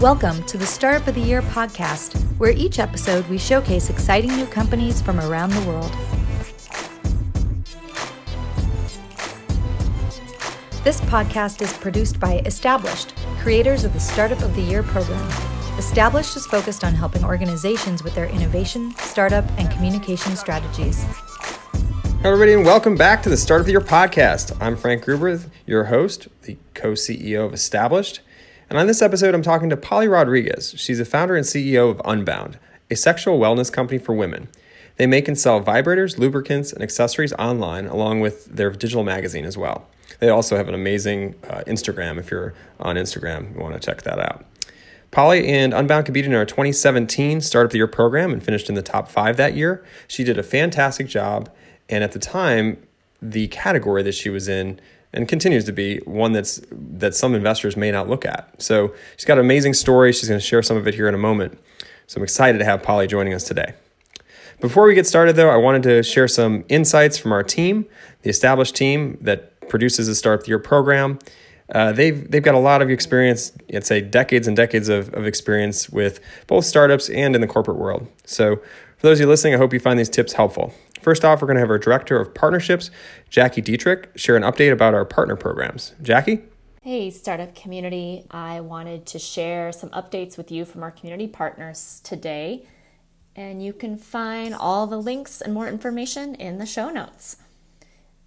Welcome to the Startup of the Year podcast, where each episode we showcase exciting new companies from around the world. This podcast is produced by Established, creators of the Startup of the Year program. Established is focused on helping organizations with their innovation, startup, and communication strategies. Hello, everybody, and welcome back to the Startup of the Year podcast. I'm Frank Gruber, your host, the co CEO of Established. And on this episode, I'm talking to Polly Rodriguez. She's the founder and CEO of Unbound, a sexual wellness company for women. They make and sell vibrators, lubricants, and accessories online, along with their digital magazine as well. They also have an amazing uh, Instagram. If you're on Instagram, you want to check that out. Polly and Unbound competed in our 2017 Startup of the Year program and finished in the top five that year. She did a fantastic job, and at the time, the category that she was in and continues to be one that's that some investors may not look at. So she's got an amazing story. She's going to share some of it here in a moment. So I'm excited to have Polly joining us today. Before we get started, though, I wanted to share some insights from our team, the established team that produces the Start the Year program. Uh, they've they've got a lot of experience. I'd say decades and decades of, of experience with both startups and in the corporate world. So, for those of you listening, I hope you find these tips helpful. First off, we're going to have our director of partnerships, Jackie Dietrich, share an update about our partner programs. Jackie. Hey, startup community. I wanted to share some updates with you from our community partners today. And you can find all the links and more information in the show notes.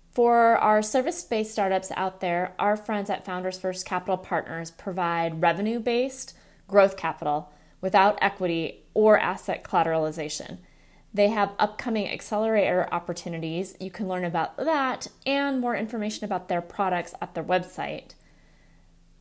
For our service based startups out there, our friends at Founders First Capital Partners provide revenue based growth capital without equity or asset collateralization. They have upcoming accelerator opportunities. You can learn about that and more information about their products at their website.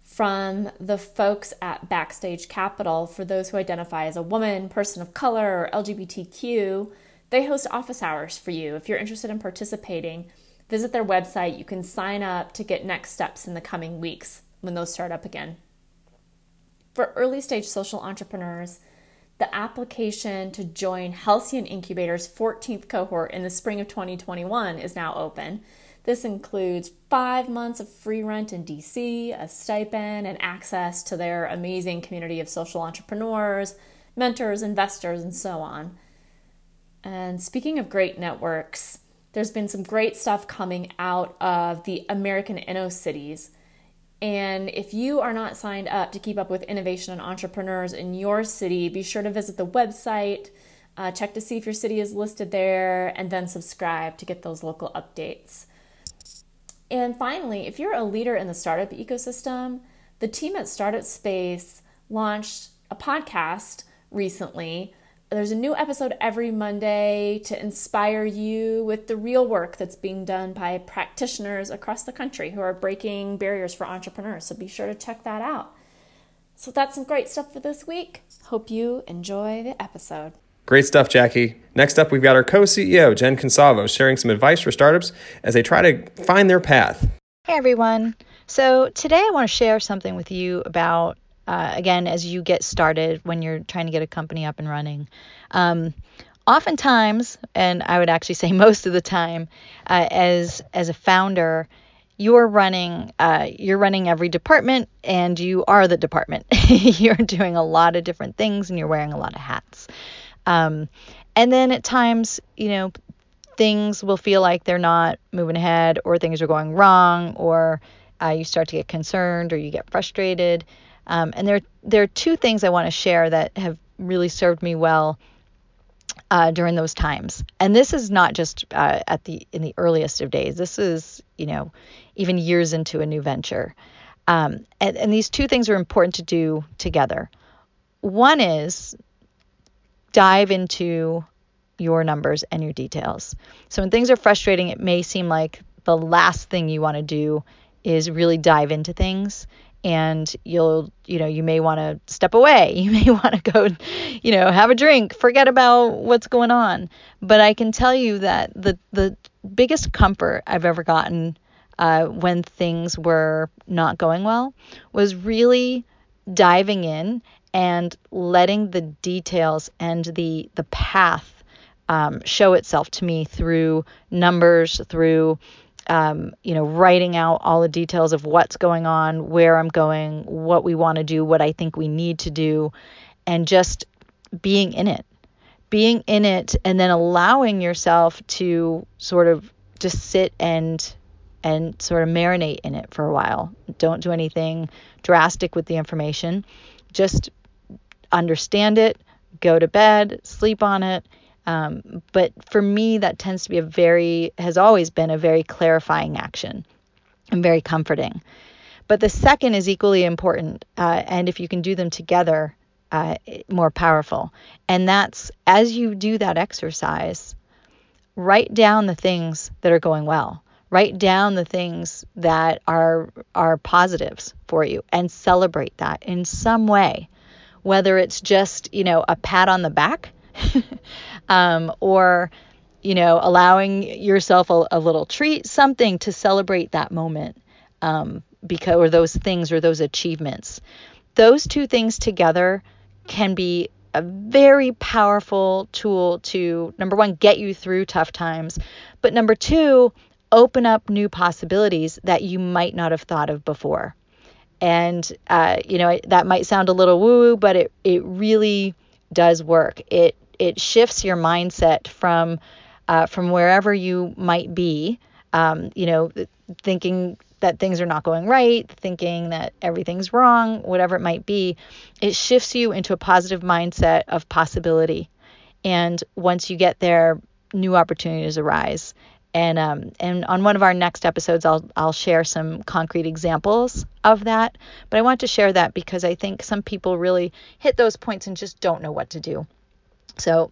From the folks at Backstage Capital, for those who identify as a woman, person of color, or LGBTQ, they host office hours for you if you're interested in participating visit their website. You can sign up to get next steps in the coming weeks when those start up again. For early stage social entrepreneurs, the application to join Halcyon Incubator's 14th cohort in the spring of 2021 is now open. This includes five months of free rent in DC, a stipend, and access to their amazing community of social entrepreneurs, mentors, investors, and so on. And speaking of great networks, there's been some great stuff coming out of the American InnoCities. And if you are not signed up to keep up with innovation and entrepreneurs in your city, be sure to visit the website, uh, check to see if your city is listed there, and then subscribe to get those local updates. And finally, if you're a leader in the startup ecosystem, the team at Startup Space launched a podcast recently there's a new episode every Monday to inspire you with the real work that's being done by practitioners across the country who are breaking barriers for entrepreneurs. So be sure to check that out. So that's some great stuff for this week. Hope you enjoy the episode. Great stuff, Jackie. Next up, we've got our co CEO, Jen Consalvo, sharing some advice for startups as they try to find their path. Hey, everyone. So today I want to share something with you about uh, again, as you get started when you're trying to get a company up and running. Um, oftentimes, and I would actually say most of the time, uh, as as a founder, you're running uh, you're running every department, and you are the department. you're doing a lot of different things, and you're wearing a lot of hats. Um, and then at times, you know, things will feel like they're not moving ahead, or things are going wrong, or uh, you start to get concerned, or you get frustrated. Um, and there, there are two things I want to share that have really served me well uh, during those times. And this is not just uh, at the in the earliest of days. This is you know even years into a new venture. Um, and, and these two things are important to do together. One is dive into your numbers and your details. So when things are frustrating, it may seem like the last thing you want to do is really dive into things and you'll you know you may want to step away. You may want to go you know have a drink forget about what's going on. But i can tell you that the the biggest comfort i've ever gotten uh, when things were not going well was really diving in and letting the details and the the path um, show itself to me through numbers through um, you know, writing out all the details of what's going on, where I'm going, what we want to do, what I think we need to do, and just being in it. Being in it and then allowing yourself to sort of just sit and and sort of marinate in it for a while. Don't do anything drastic with the information. Just understand it, go to bed, sleep on it, um, but for me, that tends to be a very, has always been a very clarifying action and very comforting. But the second is equally important. Uh, and if you can do them together, uh, more powerful. And that's as you do that exercise, write down the things that are going well. Write down the things that are are positives for you and celebrate that in some way. Whether it's just, you know, a pat on the back um, or you know allowing yourself a, a, little treat something to celebrate that moment um, because or those things or those achievements. Those two things together can be a very powerful tool to number one get you through tough times but number two open up new possibilities that you might not have thought of before. And uh, you know that might sound a little woo woo but it, it really does work. It it shifts your mindset from uh, from wherever you might be. Um, you know, thinking that things are not going right, thinking that everything's wrong, whatever it might be, it shifts you into a positive mindset of possibility. And once you get there, new opportunities arise. And um, and on one of our next episodes, I'll I'll share some concrete examples of that. But I want to share that because I think some people really hit those points and just don't know what to do. So,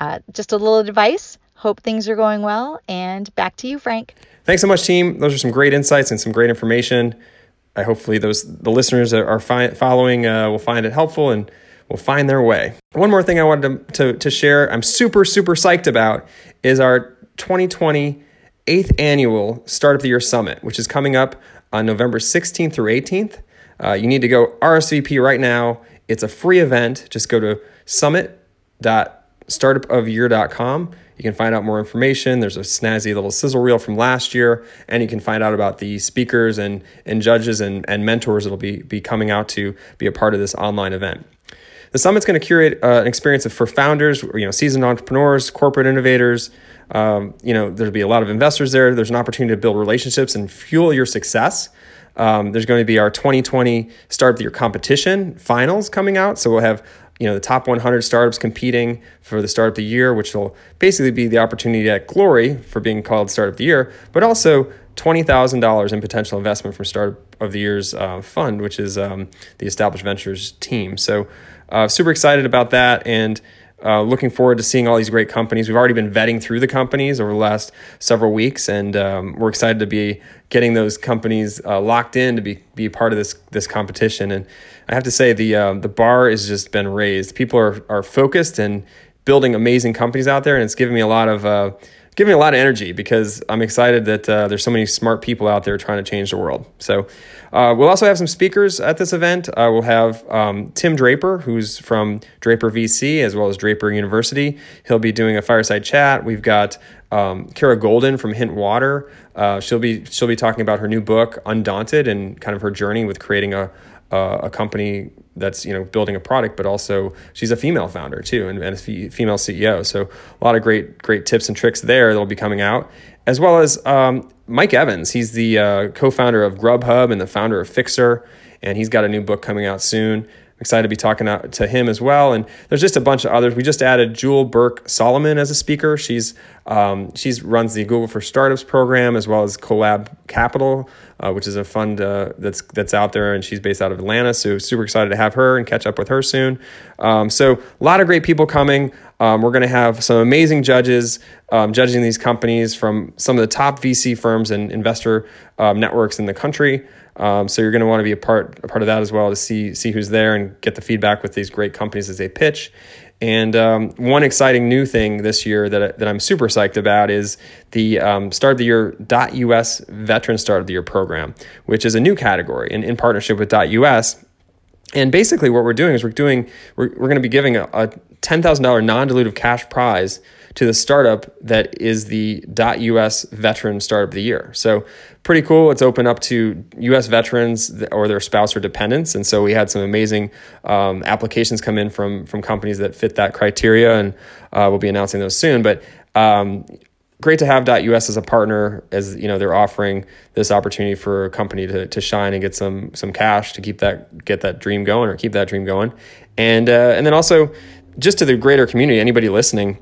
uh, just a little advice. Hope things are going well. And back to you, Frank. Thanks so much, team. Those are some great insights and some great information. I hopefully those the listeners that are fi- following uh, will find it helpful and will find their way. One more thing I wanted to, to, to share, I'm super, super psyched about, is our 2020 eighth annual Startup the Year Summit, which is coming up on November 16th through 18th. Uh, you need to go RSVP right now. It's a free event. Just go to summit startupofyear.com. You can find out more information. There's a snazzy little sizzle reel from last year, and you can find out about the speakers and, and judges and, and mentors that'll be, be coming out to be a part of this online event. The summit's going to curate uh, an experience for founders, you know, seasoned entrepreneurs, corporate innovators. Um, you know, there'll be a lot of investors there. There's an opportunity to build relationships and fuel your success. Um, there's going to be our 2020 Start of the Year competition finals coming out. So we'll have you know the top 100 startups competing for the startup of the year which will basically be the opportunity at glory for being called startup of the year but also $20000 in potential investment from startup of the year's uh, fund which is um, the established ventures team. So uh, super excited about that and uh, looking forward to seeing all these great companies. We've already been vetting through the companies over the last several weeks, and um, we're excited to be getting those companies uh, locked in to be be part of this this competition. And I have to say the uh, the bar has just been raised. People are are focused and building amazing companies out there, and it's giving me a lot of giving me a lot of energy because I'm excited that uh, there's so many smart people out there trying to change the world. So uh, we'll also have some speakers at this event. Uh, we'll have um, Tim Draper, who's from Draper VC as well as Draper University. He'll be doing a fireside chat. We've got um, Kara Goldin from Hint Water. Uh, she'll be she'll be talking about her new book Undaunted and kind of her journey with creating a a company that's you know building a product, but also she's a female founder too and, and a female CEO. So a lot of great great tips and tricks there that'll be coming out, as well as um, Mike Evans. He's the uh, co-founder of Grubhub and the founder of Fixer, and he's got a new book coming out soon excited to be talking to him as well. And there's just a bunch of others. We just added Jewel Burke Solomon as a speaker. She's um, she's runs the Google for Startups program as well as Collab Capital, uh, which is a fund uh, that's that's out there, and she's based out of Atlanta. So super excited to have her and catch up with her soon. Um, so a lot of great people coming. Um, we're going to have some amazing judges um, judging these companies from some of the top VC firms and investor um, networks in the country. Um, so you're going to want to be a part a part of that as well to see see who's there and get the feedback with these great companies as they pitch. And um, one exciting new thing this year that, that I'm super psyched about is the um, Start of the Year .us Veteran Start of the Year program, which is a new category in, in partnership with .us. And basically, what we're doing is we're doing we're, we're going to be giving a, a $10,000 non-dilutive cash prize to the startup that is the .us Veteran Startup of the Year. So pretty cool. It's open up to U.S. veterans or their spouse or dependents, and so we had some amazing um, applications come in from from companies that fit that criteria, and uh, we'll be announcing those soon. But um, great to have .us as a partner, as you know they're offering this opportunity for a company to, to shine and get some some cash to keep that get that dream going or keep that dream going, and uh, and then also just to the greater community, anybody listening.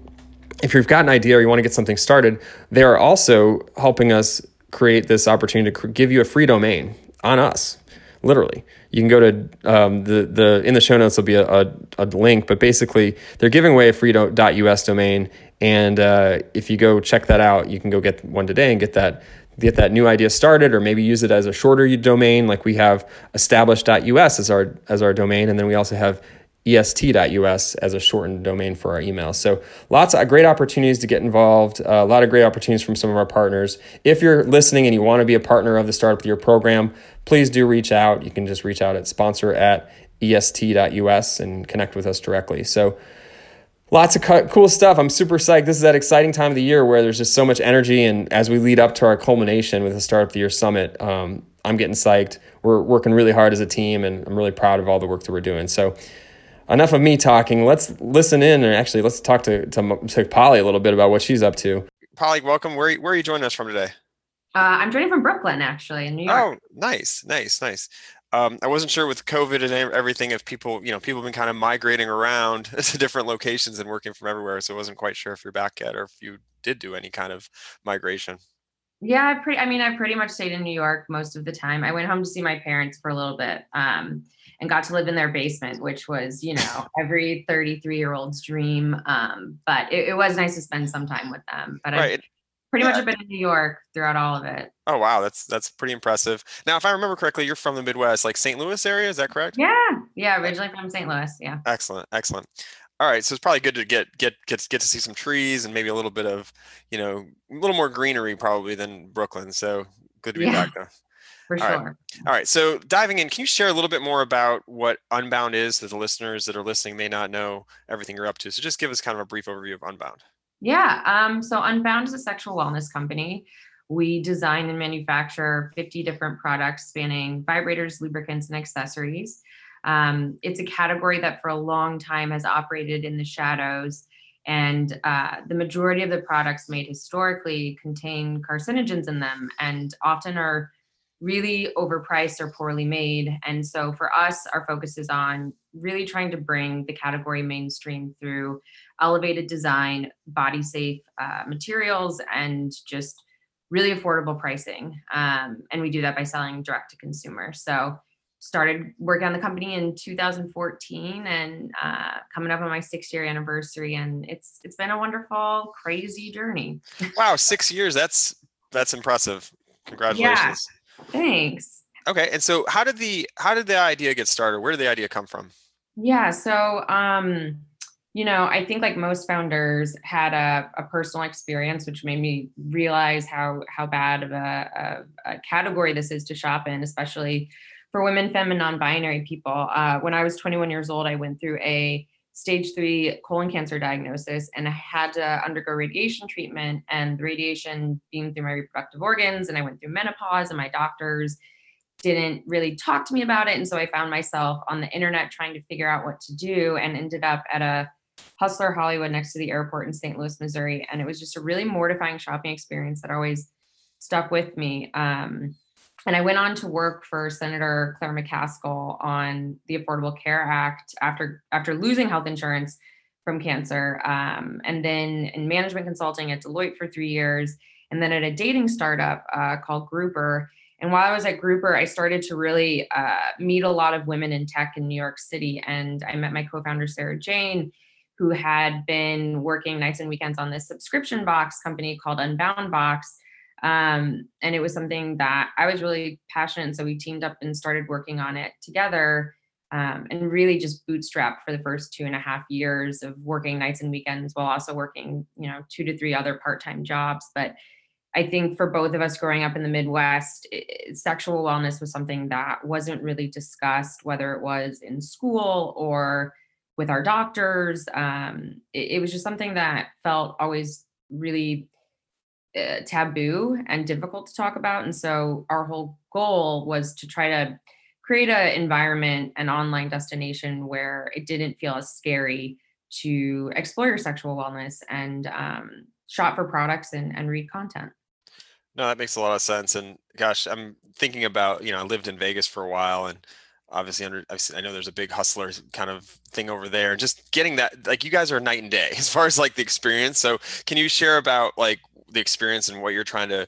If you've got an idea or you want to get something started, they are also helping us create this opportunity to give you a free domain on us, literally. You can go to um, the the in the show notes. There'll be a, a, a link, but basically they're giving away a free .us domain, and uh, if you go check that out, you can go get one today and get that get that new idea started, or maybe use it as a shorter domain. Like we have established.us as our as our domain, and then we also have est.us as a shortened domain for our email. So lots of great opportunities to get involved, uh, a lot of great opportunities from some of our partners. If you're listening and you want to be a partner of the Startup Year program, please do reach out. You can just reach out at sponsor at est.us and connect with us directly. So lots of cool stuff. I'm super psyched. This is that exciting time of the year where there's just so much energy. And as we lead up to our culmination with the Startup the Year Summit, um, I'm getting psyched. We're working really hard as a team, and I'm really proud of all the work that we're doing. So enough of me talking. Let's listen in and actually let's talk to, to, to Polly a little bit about what she's up to. Polly, welcome. Where, where are you joining us from today? Uh, I'm joining from Brooklyn, actually, in New York. Oh, nice, nice, nice. Um, I wasn't sure with COVID and everything if people, you know, people have been kind of migrating around to different locations and working from everywhere. So I wasn't quite sure if you're back yet or if you did do any kind of migration. Yeah, I pretty. I mean, I pretty much stayed in New York most of the time. I went home to see my parents for a little bit. Um, and got to live in their basement, which was, you know, every 33 year old's dream. Um, but it, it, was nice to spend some time with them. But right. I pretty yeah. much have been in New York throughout all of it. Oh wow, that's that's pretty impressive. Now, if I remember correctly, you're from the Midwest, like St. Louis area, is that correct? Yeah, yeah, originally from St. Louis. Yeah. Excellent, excellent. All right, so it's probably good to get get get get to see some trees and maybe a little bit of, you know, a little more greenery probably than Brooklyn. So good to be yeah. back there for All sure. Right. All right. So diving in, can you share a little bit more about what Unbound is that the listeners that are listening may not know everything you're up to? So just give us kind of a brief overview of Unbound. Yeah. Um, so Unbound is a sexual wellness company. We design and manufacture 50 different products spanning vibrators, lubricants, and accessories. Um, it's a category that for a long time has operated in the shadows and uh, the majority of the products made historically contain carcinogens in them and often are really overpriced or poorly made. And so for us, our focus is on really trying to bring the category mainstream through elevated design, body safe uh, materials, and just really affordable pricing. Um, and we do that by selling direct to consumer. So started working on the company in 2014 and uh, coming up on my six year anniversary and it's it's been a wonderful crazy journey wow six years that's that's impressive congratulations yeah. Thanks. Okay. And so how did the how did the idea get started? Where did the idea come from? Yeah, so um you know, I think like most founders had a, a personal experience, which made me realize how how bad of a, a, a category this is to shop in, especially for women, femme, and non-binary people. Uh, when I was 21 years old, I went through a stage three colon cancer diagnosis and I had to undergo radiation treatment and the radiation beamed through my reproductive organs and I went through menopause and my doctors didn't really talk to me about it. And so I found myself on the internet trying to figure out what to do and ended up at a Hustler Hollywood next to the airport in St. Louis, Missouri. And it was just a really mortifying shopping experience that always stuck with me. Um, and I went on to work for Senator Claire McCaskill on the Affordable Care Act after after losing health insurance from cancer, um, and then in management consulting at Deloitte for three years, and then at a dating startup uh, called Grouper. And while I was at Grouper, I started to really uh, meet a lot of women in tech in New York City, and I met my co-founder Sarah Jane, who had been working nights and weekends on this subscription box company called Unbound Box um, and it was something that I was really passionate. And so we teamed up and started working on it together um, and really just bootstrapped for the first two and a half years of working nights and weekends while also working, you know, two to three other part time jobs. But I think for both of us growing up in the Midwest, it, sexual wellness was something that wasn't really discussed, whether it was in school or with our doctors. Um, it, it, was just something that felt always really uh, taboo and difficult to talk about. And so our whole goal was to try to create an environment, an online destination where it didn't feel as scary to explore your sexual wellness and um, shop for products and, and read content. No, that makes a lot of sense. And gosh, I'm thinking about, you know, I lived in Vegas for a while and obviously under i know there's a big hustler kind of thing over there just getting that like you guys are night and day as far as like the experience so can you share about like the experience and what you're trying to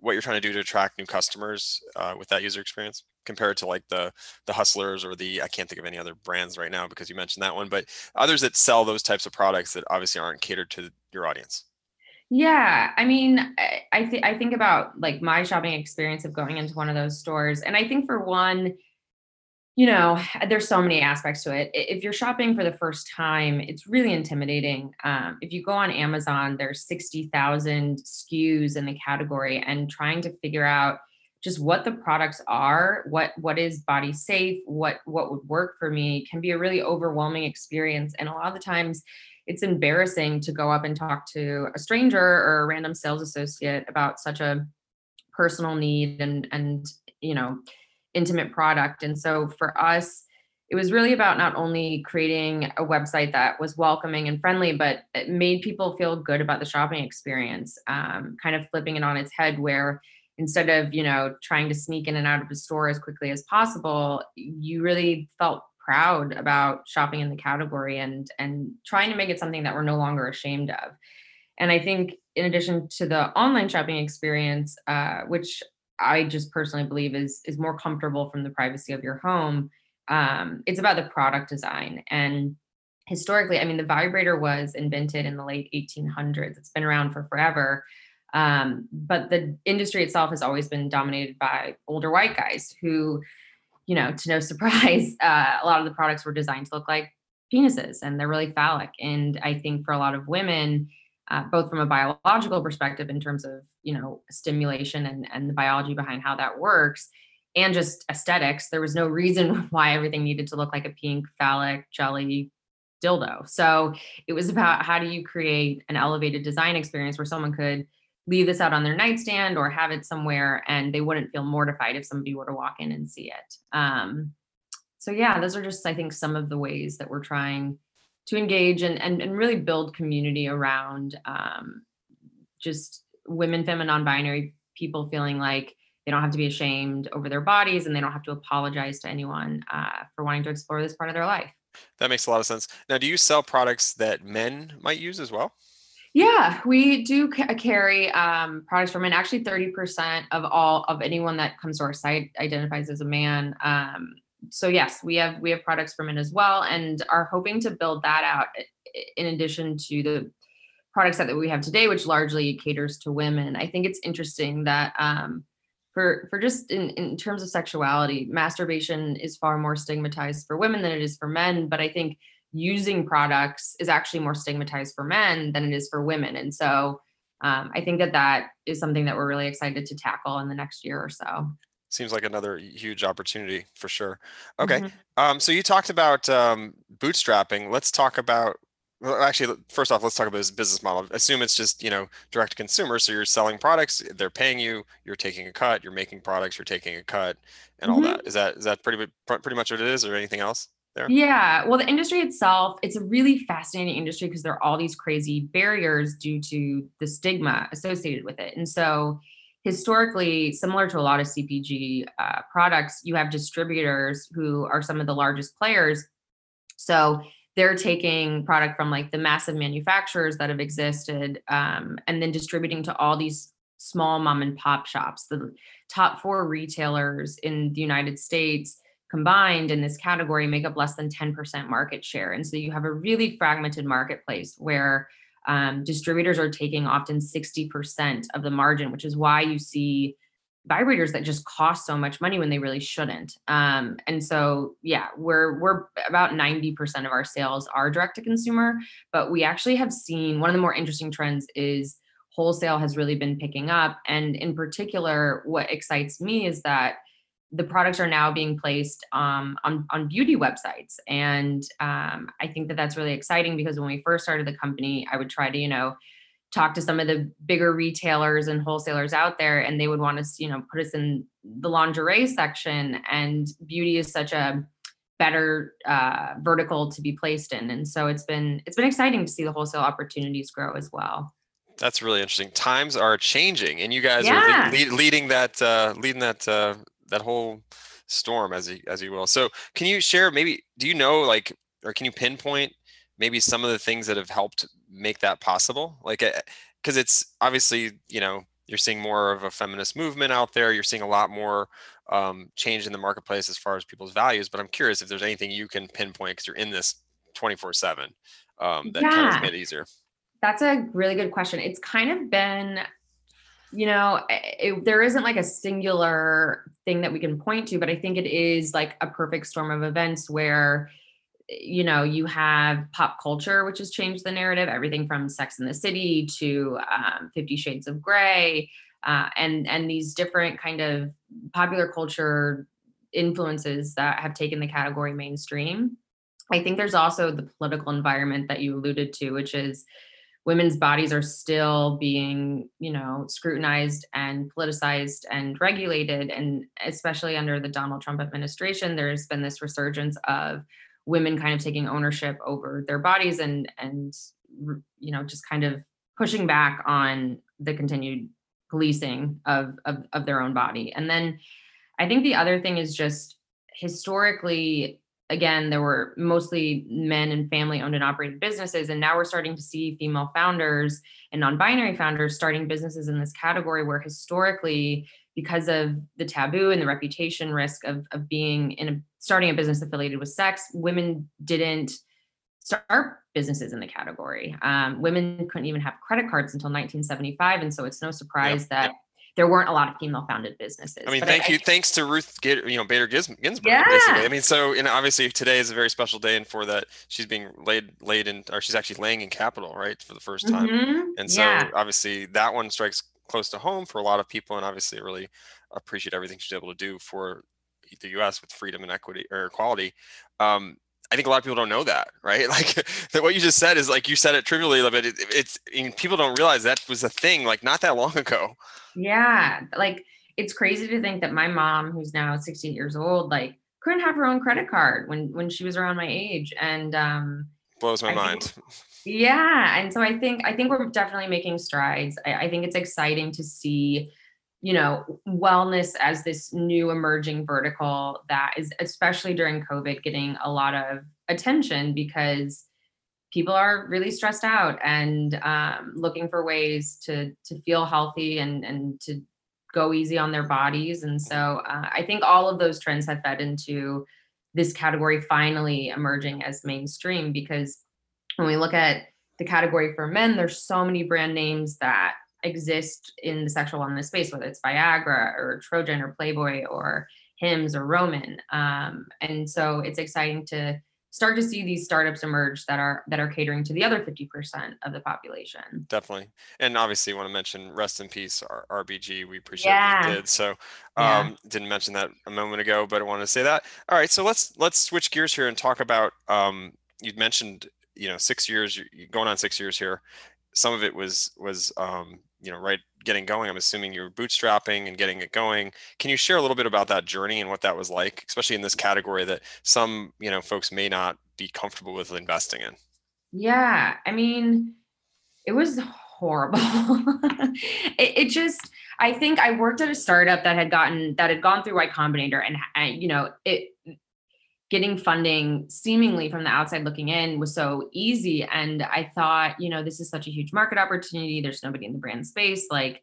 what you're trying to do to attract new customers uh, with that user experience compared to like the the hustlers or the i can't think of any other brands right now because you mentioned that one but others that sell those types of products that obviously aren't catered to your audience. Yeah, I mean, I, I think I think about like my shopping experience of going into one of those stores, and I think for one, you know, there's so many aspects to it. If you're shopping for the first time, it's really intimidating. Um, if you go on Amazon, there's 60,000 SKUs in the category, and trying to figure out just what the products are, what what is body safe, what what would work for me, can be a really overwhelming experience. And a lot of the times, it's embarrassing to go up and talk to a stranger or a random sales associate about such a personal need and and you know intimate product. And so for us it was really about not only creating a website that was welcoming and friendly but it made people feel good about the shopping experience um, kind of flipping it on its head where instead of you know trying to sneak in and out of the store as quickly as possible you really felt proud about shopping in the category and and trying to make it something that we're no longer ashamed of. And i think in addition to the online shopping experience uh, which i just personally believe is is more comfortable from the privacy of your home um, it's about the product design and historically i mean the vibrator was invented in the late 1800s it's been around for forever um, but the industry itself has always been dominated by older white guys who you know, to no surprise, uh, a lot of the products were designed to look like penises and they're really phallic. And I think for a lot of women, uh, both from a biological perspective in terms of, you know, stimulation and, and the biology behind how that works, and just aesthetics, there was no reason why everything needed to look like a pink, phallic, jelly dildo. So it was about how do you create an elevated design experience where someone could leave this out on their nightstand or have it somewhere and they wouldn't feel mortified if somebody were to walk in and see it um, so yeah those are just i think some of the ways that we're trying to engage and and, and really build community around um, just women femme and non-binary people feeling like they don't have to be ashamed over their bodies and they don't have to apologize to anyone uh, for wanting to explore this part of their life that makes a lot of sense now do you sell products that men might use as well yeah, we do ca- carry um, products for men. Actually, 30% of all of anyone that comes to our site identifies as a man. Um, so yes, we have we have products for men as well, and are hoping to build that out in addition to the products that we have today, which largely caters to women. I think it's interesting that um, for for just in, in terms of sexuality, masturbation is far more stigmatized for women than it is for men. But I think using products is actually more stigmatized for men than it is for women. And so um, I think that that is something that we're really excited to tackle in the next year or so. Seems like another huge opportunity for sure. Okay. Mm-hmm. Um, so you talked about um, bootstrapping. Let's talk about well, actually, first off, let's talk about this business model. Assume it's just you know direct to consumer. So you're selling products, they're paying you, you're taking a cut, you're making products, you're taking a cut, and mm-hmm. all that. Is that is that pretty pretty much what it is, or anything else? there? Yeah. Well, the industry itself, it's a really fascinating industry because there are all these crazy barriers due to the stigma associated with it. And so, historically, similar to a lot of CPG uh, products, you have distributors who are some of the largest players. So, they're taking product from like the massive manufacturers that have existed um, and then distributing to all these small mom and pop shops, the top four retailers in the United States combined in this category make up less than 10% market share. And so you have a really fragmented marketplace where um, distributors are taking often 60% of the margin, which is why you see vibrators that just cost so much money when they really shouldn't. Um, and so, yeah, we're we're about 90% of our sales are direct to consumer, but we actually have seen one of the more interesting trends is wholesale has really been picking up. And in particular, what excites me is that the products are now being placed um, on on beauty websites, and um, I think that that's really exciting because when we first started the company, I would try to you know talk to some of the bigger retailers and wholesalers out there and they would want us you know put us in the lingerie section. And beauty is such a better uh, vertical to be placed in. And so it's been it's been exciting to see the wholesale opportunities grow as well. That's really interesting. Times are changing and you guys yeah. are lead, leading that uh, leading that uh, that whole storm as you as you will. So can you share maybe do you know like or can you pinpoint maybe some of the things that have helped make that possible? Like because eh, it's obviously you know you're seeing more of a feminist movement out there. You're seeing a lot more um, change in the marketplace as far as people's values but i'm curious if there's anything you can pinpoint because you're in this 24 7 um, that yeah. kind of made it easier. That's a really good question. It's kind of been you know eh, it, there isn't like a singular thing that we can point to but i think it is like a perfect storm of events where you know, you have pop culture, which has changed the narrative, everything from Sex in the City to um, Fifty Shades of Grey, uh, and and these different kind of popular culture influences that have taken the category mainstream. I think there's also the political environment that you alluded to, which is women's bodies are still being, you know, scrutinized and politicized and regulated. And especially under the Donald Trump administration, there's been this resurgence of women kind of taking ownership over their bodies and and you know just kind of pushing back on the continued policing of, of of their own body and then i think the other thing is just historically again there were mostly men and family owned and operated businesses and now we're starting to see female founders and non-binary founders starting businesses in this category where historically because of the taboo and the reputation risk of, of being in a starting a business affiliated with sex women didn't start businesses in the category um, women couldn't even have credit cards until 1975 and so it's no surprise yep, that. There weren't a lot of female founded businesses i mean thank I, you I, thanks to ruth you know bader ginsburg yeah. basically i mean so and obviously today is a very special day and for that she's being laid laid in or she's actually laying in Capitol right for the first time mm-hmm. and so yeah. obviously that one strikes close to home for a lot of people, and obviously really appreciate everything she's able to do for the U.S. with freedom and equity or equality. Um, I think a lot of people don't know that, right? Like that what you just said is like you said it trivially, but it, it's I people don't realize that was a thing like not that long ago. Yeah, like it's crazy to think that my mom, who's now 68 years old, like couldn't have her own credit card when when she was around my age, and um, blows my I mind. Think, yeah and so i think i think we're definitely making strides I, I, think it's exciting to see you know wellness as this new emerging vertical that is especially during covid getting a lot of attention because people are really stressed out and um, looking for ways to to feel healthy and and to go easy on their bodies and so uh, i think all of those trends have fed into this category finally emerging as mainstream because when we look at the category for men, there's so many brand names that exist in the sexual wellness space, whether it's Viagra or Trojan or Playboy or Hims or Roman. Um, and so it's exciting to start to see these startups emerge that are that are catering to the other 50% of the population. Definitely. And obviously want to mention rest in peace our rbg we appreciate yeah. what you did. So um, yeah. didn't mention that a moment ago but i wanted to say that. All right so let's let's switch gears here and talk about um, you mentioned you know six years going on six years here. Some of it was was um, you know right getting going i'm assuming you're bootstrapping and getting it going. Can you share a little bit about that journey and what that was like especially in this category that some you know folks may not be comfortable with investing in? Yeah i mean it was horrible. It, it, just i think i worked at a startup that had gotten that had gone through y combinator and, and you know it getting funding seemingly from the outside looking in was so easy. And i thought you know this is such a huge market opportunity. There's nobody in the brand space. Like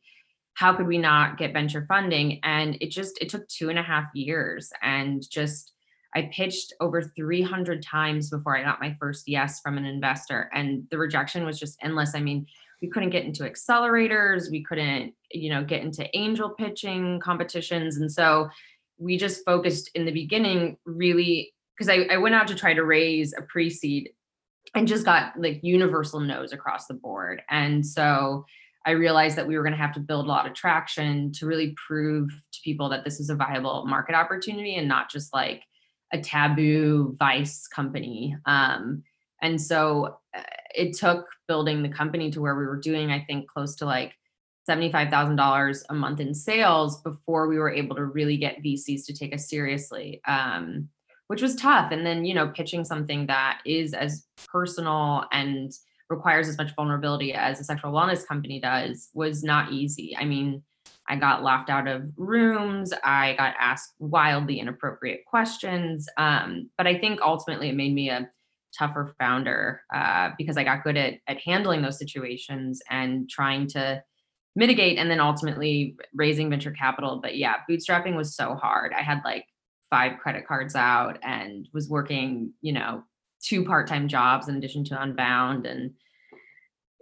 how could we not get venture funding? And it just it took two and a half years. And just i pitched over 300 times before i got my first yes from an investor. And the rejection was just endless. I mean we couldn't get into accelerators. We couldn't you know get into angel pitching competitions. And so we just focused in the beginning really because I, I went out to try to raise a pre-seed and just got like universal no's across the board. And so I realized that we were going to have to build a lot of traction to really prove to people that this is a viable market opportunity and not just like a taboo vice company. Um, and so uh, it took building the company to where we were doing, I think, close to like $75,000 a month in sales before we were able to really get VCs to take us seriously, um, which was tough. And then, you know, pitching something that is as personal and requires as much vulnerability as a sexual wellness company does was not easy. I mean, I got laughed out of rooms. I got asked wildly inappropriate questions. Um, but I think ultimately it made me a tougher founder uh, because I got good at, at handling those situations and trying to mitigate and then ultimately raising venture capital. But yeah, bootstrapping was so hard. I had like five credit cards out and was working, you know, two part-time jobs in addition to Unbound. And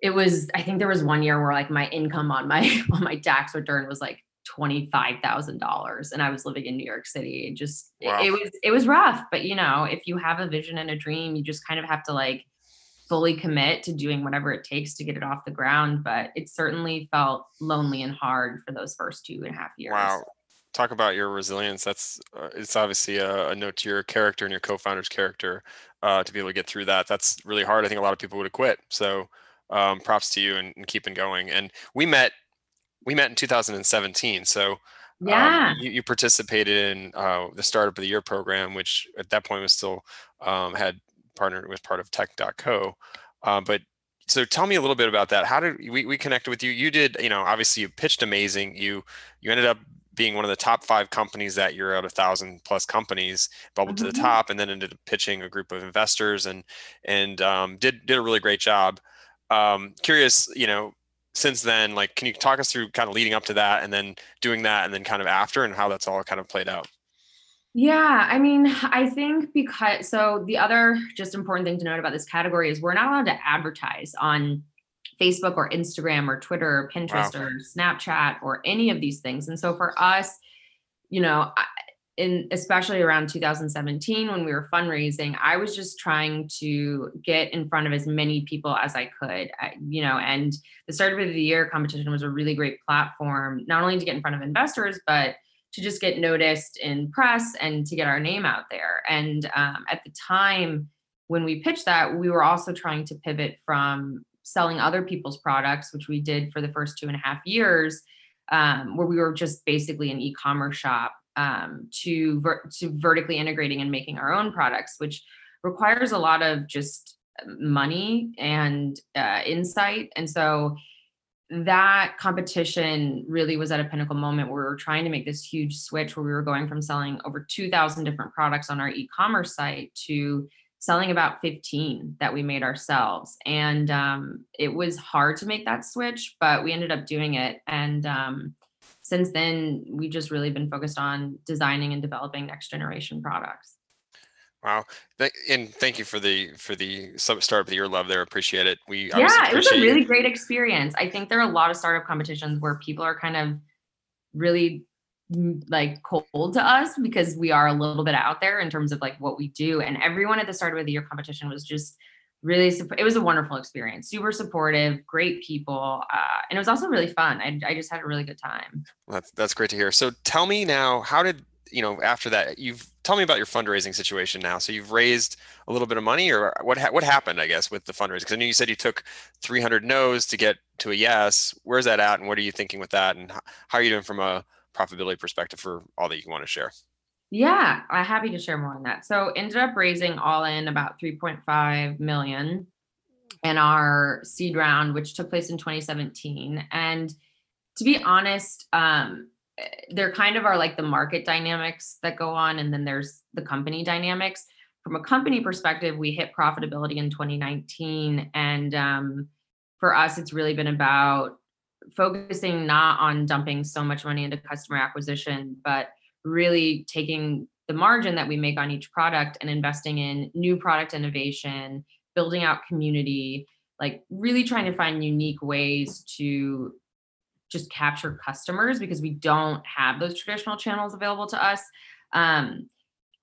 it was, I think there was one year where like my income on my on my tax return was like $25,000 and I was living in New York City. It just wow. it, it was it was rough, but you know, if you have a vision and a dream, you just kind of have to like fully commit to doing whatever it takes to get it off the ground. But it certainly felt lonely and hard for those first two and a half years. Wow. Talk about your resilience. That's uh, it's obviously a, a, note to your character and your co-founder's character uh, to be able to get through that. That's really hard. I think a lot of people would have quit. So um, props to you and, and keeping going. And we met we met in 2017. So um, yeah, um, you, you, participated in uh, the startup of the year program, which at that point was still um, had partnered with part of tech.co. Uh, but so tell me a little bit about that. How did we, we connected with you? You did, you know, obviously you pitched amazing. You, you ended up being one of the top five companies that year out of thousand plus companies bubbled mm-hmm. to the mm-hmm. top and then ended up pitching a group of investors and, and um, did, did a really great job. Um, curious, you know, since then, like, can you talk us through kind of leading up to that and then doing that and then kind of after and how that's all kind of played out? Yeah, I mean, I think because so the other just important thing to note about this category is we're not allowed to advertise on Facebook or Instagram or Twitter or Pinterest wow. or Snapchat or any of these things. And so for us, you know, in especially around 2017 when we were fundraising, I was just trying to get in front of as many people as I could, I, you know, and the Startup of the Year competition was a really great platform, not only to get in front of investors, but to just get noticed in press and to get our name out there. And um, at the time when we pitched that, we were also trying to pivot from selling other people's products, which we did for the first two and a half years, um, where we were just basically an e-commerce shop, um, to ver- to vertically integrating and making our own products, which requires a lot of just money and uh, insight. And so that competition really was at a pinnacle moment where we were trying to make this huge switch where we were going from selling over 2000 different products on our e-commerce site to selling about 15 that we made ourselves and um, it was hard to make that switch but we ended up doing it and um, since then we've just really been focused on designing and developing next generation products Wow, and thank you for the for the startup of the year love there. Appreciate it. We yeah, it was a really great experience. I think there are a lot of startup competitions where people are kind of really like cold to us because we are a little bit out there in terms of like what we do. And everyone at the start of the year competition was just really it was a wonderful experience super supportive great people uh, and it was also really fun. I, I just had a really good time. That's that's great to hear. So tell me now how did you know after that you've tell me about your fundraising situation now. So you've raised a little bit of money or what ha- what happened i guess with the fundraising because i know you said you took 300 no's to get to a yes. Where's that at and what are you thinking with that and how are you doing from a profitability perspective for all that you want to share. Yeah i'm happy to share more on that. So ended up raising all in about 3.5 million in our seed round which took place in 2017 and to be honest um, there kind of are like the market dynamics that go on and then there's the company dynamics. From a company perspective we hit profitability in 2019 and um, for us it's really been about focusing not on dumping so much money into customer acquisition but really taking the margin that we make on each product and investing in new product innovation building out community like really trying to find unique ways to just capture customers because we don't have those traditional channels available to us. Um,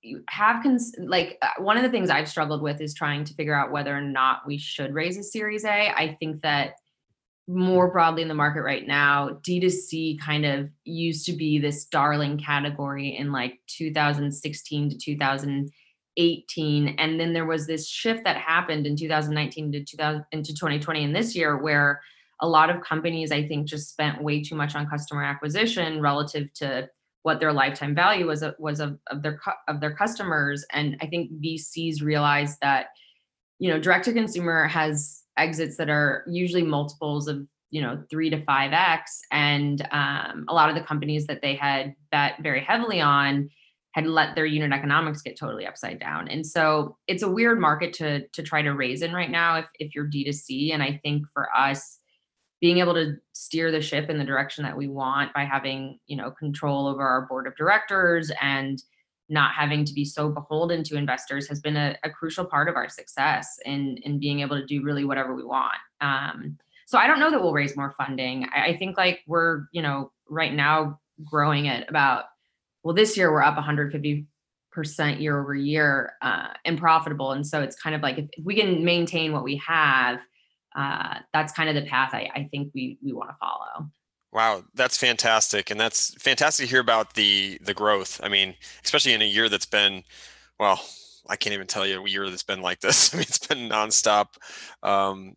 you have cons- like uh, one of the things I've struggled with is trying to figure out whether or not we should raise a Series A. I think that more broadly in the market right now, D2C kind of used to be this darling category in like 2016 to 2018. And then there was this shift that happened in 2019 to 2000 into 2020 and this year where a lot of companies, I think, just spent way too much on customer acquisition relative to what their lifetime value was uh, was of, of their of their customers. And I think VCs realized that, you know, direct to consumer has exits that are usually multiples of you know three to five x. And um, a lot of the companies that they had bet very heavily on had let their unit economics get totally upside down. And so it's a weird market to to try to raise in right now if, if you're d2c and i think for us being able to steer the ship in the direction that we want by having you know control over our board of directors and not having to be so beholden to investors has been a, a crucial part of our success in in being able to do really whatever we want. Um, so I don't know that we'll raise more funding. I, I think like we're you know right now growing at about well this year we're up 150 percent year over year uh, and profitable, and so it's kind of like if, we can maintain what we have, uh, that's kind of the path I, I think we we want to follow. Wow, that's fantastic, and that's fantastic to hear about the the growth. I mean, especially in a year that's been, well, I can't even tell you a year that's been like this. I mean, it's been nonstop, um,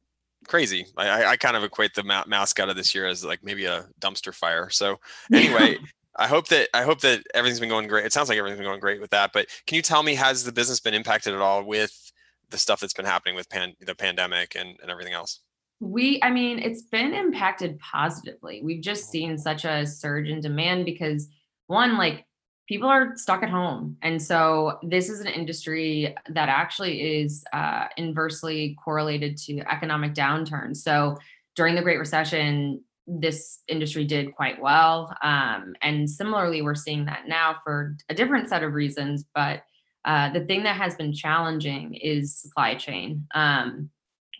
crazy. I, I kind of equate the ma- mascot of this year as like maybe a dumpster fire. So anyway. I hope that I hope that everything's been going great. It sounds like everything's been going great with that. But can you tell me has the business been impacted at all with the stuff that's been happening with pan, the pandemic and, and everything else? We, I mean, it's been impacted positively. We've just seen such a surge in demand because one, like people are stuck at home. And so this is an industry that actually is uh, inversely correlated to economic downturn. So during the Great Recession, this industry did quite well. Um, and similarly, we're seeing that now for a different set of reasons. But uh, the thing that has been challenging is supply chain. Um,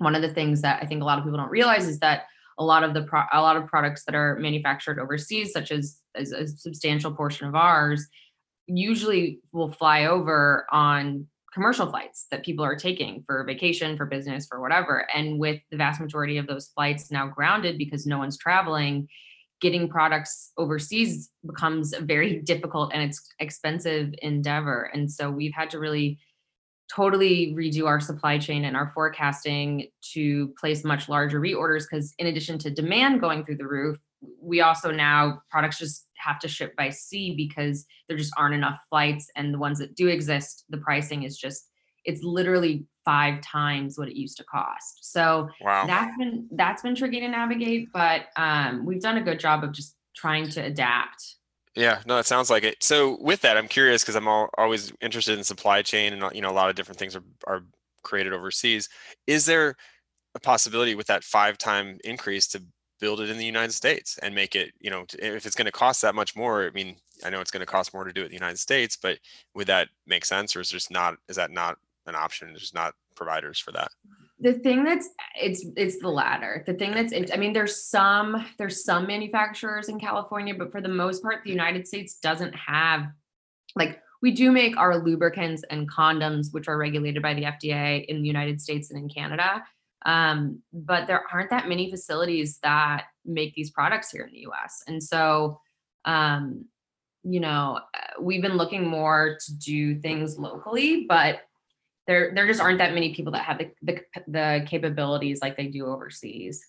one of the things that I think a lot of people don't realize is that a lot of the pro- a lot of products that are manufactured overseas, such as, as a substantial portion of ours, usually will fly over on commercial flights that people are taking for vacation, for business, for whatever. And with the vast majority of those flights now grounded because no one's traveling, getting products overseas becomes a very difficult and it's expensive endeavor. And so we've had to really totally redo our supply chain and our forecasting to place much larger reorders because in addition to demand going through the roof we also now products just have to ship by sea because there just aren't enough flights and the ones that do exist the pricing is just it's literally five times what it used to cost so wow. that's been that's been tricky to navigate but um, we've done a good job of just trying to adapt yeah, no, it sounds like it. So with that, I'm curious because I'm all, always interested in supply chain and uh, you know a lot of different things are are created overseas. Is there a possibility with that five time increase to build it in the United States and make it, you know, if it's going to cost that much more? I mean, I know it's going to cost more to do it in the United States, but would that make sense, or is just not? Is that not an option? There's not providers for that the thing that's it's it's the latter. The thing that's i mean there's some there's some manufacturers in california but for the most part the united states doesn't have like we do make our lubricants and condoms which are regulated by the fda in the united states and in canada. Um, but there aren't that many facilities that make these products here in the us and so um, you know we've been looking more to do things locally but there there just aren't that many people that have the, the, the capabilities like they do overseas.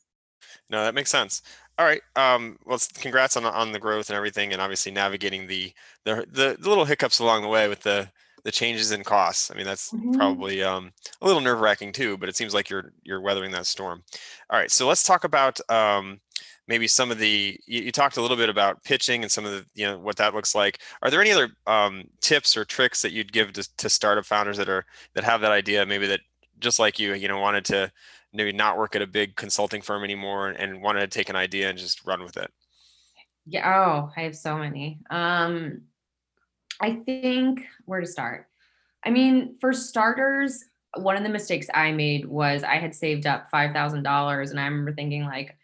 No that makes sense. All right um well congrats on on the growth and everything and obviously navigating the the the, the little hiccups along the way with the the changes in costs. I mean that's mm-hmm. probably um a little nerve wracking too but it seems like you're you're weathering that storm. All right so let's talk about um maybe some of the you, you, talked a little bit about pitching and some of the you know what that looks like. Are there any other um, tips or tricks that you'd give to, to startup founders that are that have that idea maybe that just like you you know wanted to maybe not work at a big consulting firm anymore and wanted to take an idea and just run with it? Yeah oh i have so many. Um i think where to start. I mean for starters one of the mistakes i made was i had saved up $5000 and i remember thinking like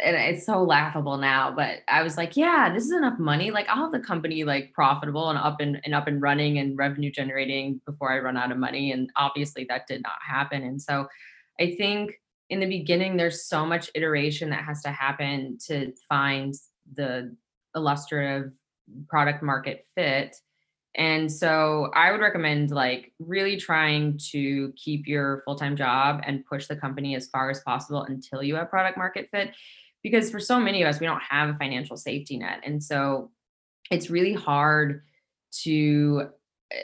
and it's so laughable now, but I was like, yeah, this is enough money. Like I'll have the company like profitable and up and, and up and running and revenue generating before I run out of money. And obviously that did not happen. And so I think in the beginning, there's so much iteration that has to happen to find the illustrative product market fit. And so I would recommend like really trying to keep your full-time job and push the company as far as possible until you have product market fit because for so many of us we don't have a financial safety net. And so it's really hard to eh,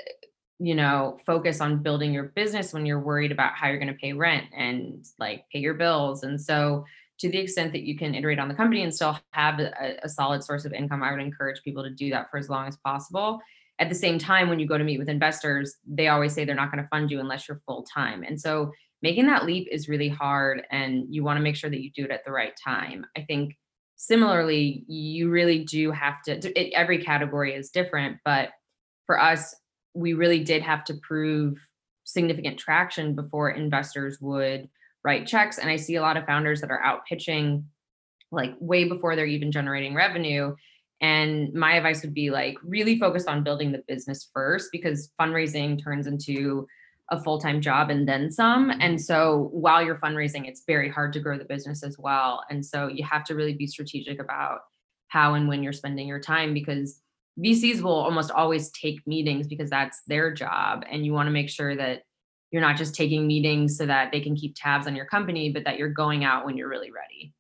you know focus on building your business when you're worried about how you're going to pay rent and like pay your bills. And so to the extent that you can iterate on the company and still have a, a solid source of income, I would encourage people to do that for as long as possible at the same time when you go to meet with investors they always say they're not going to fund you unless you're full time and so making that leap is really hard and you want to make sure that you do it at the right time. I think similarly you really do have to it, every category is different but for us we really did have to prove significant traction before investors would write checks. And i see a lot of founders that are out pitching like way before they're even generating revenue and my advice would be like really focus on building the business first because fundraising turns into a full-time job and then some. Mm-hmm. And so while you're fundraising, it's very hard to grow the business as well. And so you have to really be strategic about how and when you're spending your time because VCs will almost always take meetings because that's their job. And you want to make sure that you're not just taking meetings so that they can keep tabs on your company, but that you're going out when you're really ready.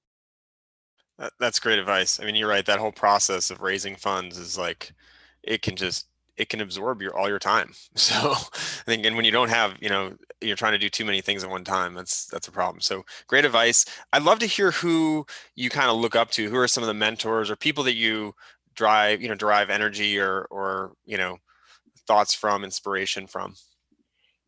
That's great advice. I mean, you're right. That whole process of raising funds is like, it can just, it can absorb your all your time. So I think, and when you don't have, you know, you're trying to do too many things at one time, that's that's a problem. So great advice. I'd love to hear who you kind of look up to. Who are some of the mentors or people that you drive, you know, derive energy or or you know, thoughts from, inspiration from.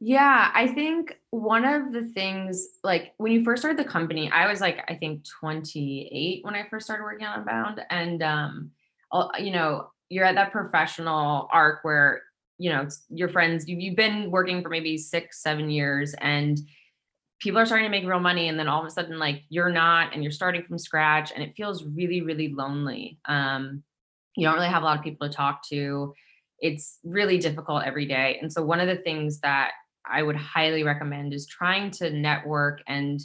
Yeah, I think one of the things, like when you first started the company, I was like, I think 28 when I first started working on Unbound. And, um, you know, you're at that professional arc where, you know, your friends, you, you've been working for maybe six, seven years and people are starting to make real money. And then all of a sudden, like you're not, and you're starting from scratch and it feels really, really lonely. Um, you don't really have a lot of people to talk to. It's really difficult every day. And so one of the things that I would highly recommend is trying to network and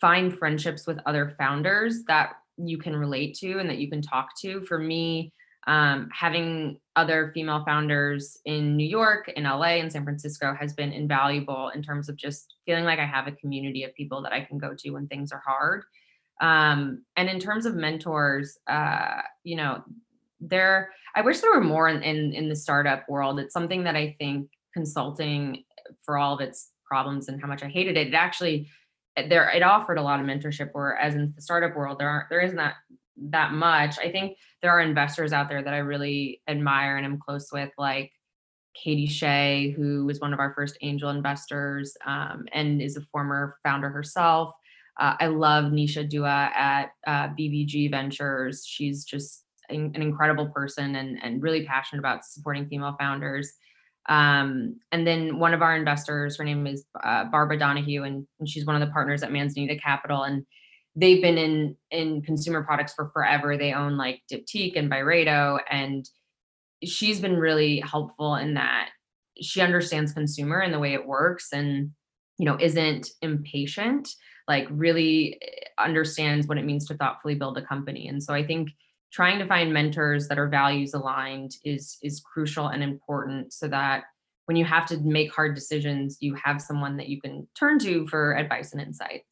find friendships with other founders that you can relate to and that you can talk to. For me, um, having other female founders in New York, in LA, and San Francisco has been invaluable in terms of just feeling like I have a community of people that I can go to when things are hard. Um, and in terms of mentors, uh, you know, there, I wish there were more in, in, in the startup world. It's something that I think consulting for all of its problems and how much I hated it, it actually there it offered a lot of mentorship. Whereas in the startup world, there aren't there isn't that that much. I think there are investors out there that I really admire and am close with, like Katie Shea, who was one of our first angel investors um, and is a former founder herself. Uh, I love Nisha Dua at uh, BBG Ventures. She's just an incredible person and, and really passionate about supporting female founders. Um, and then one of our investors, her name is uh, Barbara Donahue, and, and, she's one of the partners at Manzanita Capital. And they've been in in consumer products for forever. They own like Diptyque and Byredo, and she's been really helpful in that she understands consumer and the way it works, and you know isn't impatient. Like really eh, understands what it means to thoughtfully build a company. And so I think trying to find mentors that are values aligned is is crucial and important so that when you have to make hard decisions you have someone that you can turn to for advice and insight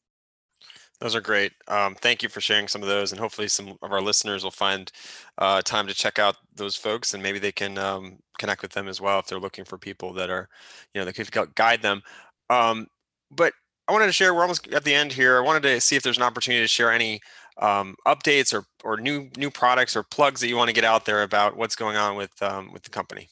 those are great. Um, thank you for sharing some of those, and hopefully, some of our listeners will find uh, time to check out those folks, and maybe they can um, connect with them as well if they're looking for people that are, you know, that could guide them. Um, but I wanted to share. We're almost at the end here. I wanted to see if there's an opportunity to share any um, updates or or new new products or plugs that you want to get out there about what's going on with um, with the company?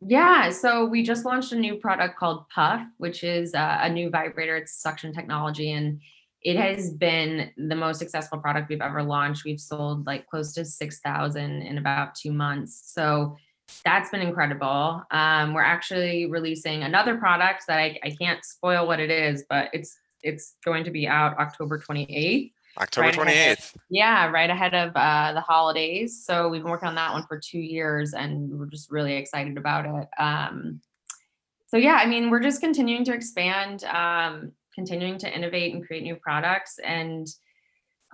Yeah, so we just launched a new product called Puff, which is a, a new vibrator. It's suction technology, and it has been the most successful product we've ever launched. We've sold like close to six thousand in about two months. So that's been incredible. Um, we're actually releasing another product that I, I can't spoil what it is, but it's it's going to be out October 28th. October right 28th. yeah, right ahead of uh, the holidays. So we've been working on that one for two years and we're just really excited about it. Um, so yeah, I mean, we're just continuing to expand. Um, continuing to innovate and create new products and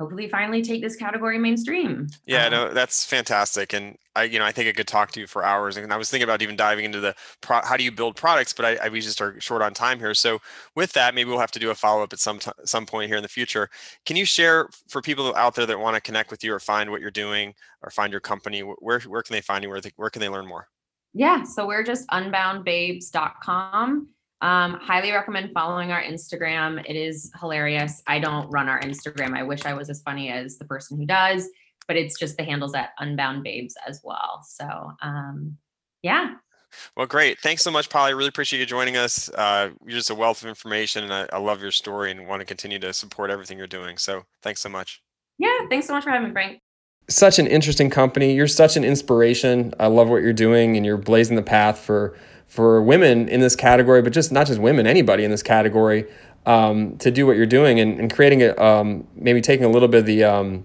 hopefully finally take this category mainstream. Yeah, um, no, that's fantastic. And I, you know, I think I could talk to you for hours. And I was thinking about even diving into the pro- how do you build products, but I, I, we just are short on time here. So with that, maybe we'll have to do a follow up at some t- some point here in the future. Can you share for people out there that want to connect with you or find what you're doing or find your company? Where where can they find you? Where they, where can they learn more? Yeah, so we're just unboundbabes.com. Um, highly recommend following our Instagram. It is hilarious. I don't run our Instagram. I wish I was as funny as the person who does, but it's just the handles at Unbound Babes as well. So, um, yeah. Well, great. Thanks so much, Polly. Really appreciate you joining us. Uh, you're just a wealth of information, and I, I love your story and want to continue to support everything you're doing. So, thanks so much. Yeah, thanks so much for having me, Frank such an interesting company. You're such an inspiration. I love what you're doing, and you're blazing the path for for women in this category, but just not just women, anybody in this category, um, to do what you're doing and, and creating it, um, maybe taking a little bit of the um,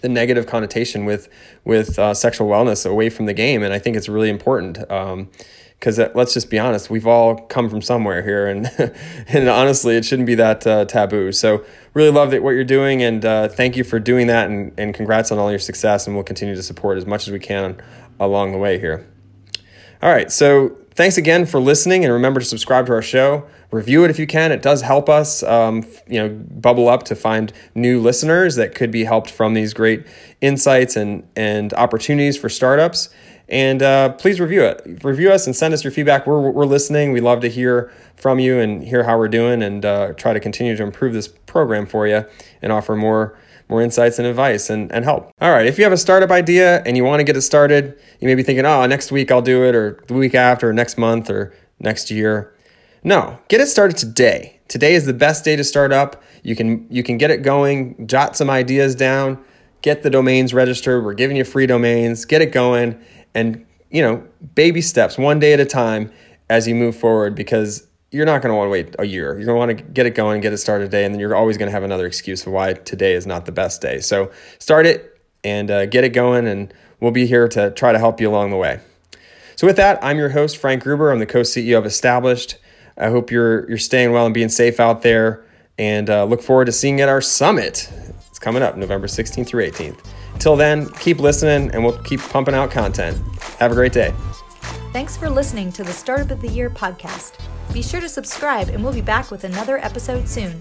the negative connotation with with uh, sexual wellness away from the game, and I think it's really important. because um, let's just be honest, we've all come from somewhere here, and and honestly, it shouldn't be that uh, taboo. So, really love that what you're doing, and uh, thank you for doing that, and, and congrats on all your success, and we'll continue to support as much as we can along the way here. All right, so thanks again for listening, and remember to subscribe to our show. Review it if you can; it does help us, um, you know, bubble up to find new listeners that could be helped from these great insights and and opportunities for startups. And uh, please review it. Review us and send us your feedback. We're, we're listening. We love to hear from you and hear how we're doing, and uh, try to continue to improve this program for you and offer more more insights and advice and, and help. All right, if you have a startup idea and you want to get it started, you may be thinking, oh, next week I'll do it, or the week after, or next month, or next year. No, get it started today. Today is the best day to start up. You can you can get it going, jot some ideas down, get the domains registered. We're giving you free domains. Get it going and you know, baby steps, one day at a time as you move forward because you're not going to want to wait a year. You're going to want to get it going, get it started today, and then you're always going to have another excuse for why today is not the best day. So start it and uh, get it going, and we'll be here to try to help you along the way. So with that, I'm your host Frank Gruber. I'm the co-CEO of Established. I hope you're you're staying well and being safe out there, and uh, look forward to seeing you at our summit. It's coming up November 16th through 18th. Until then, keep listening, and we'll keep pumping out content. Have a great day. Thanks for listening to the Startup of the Year podcast. Be sure to subscribe, and we'll be back with another episode soon.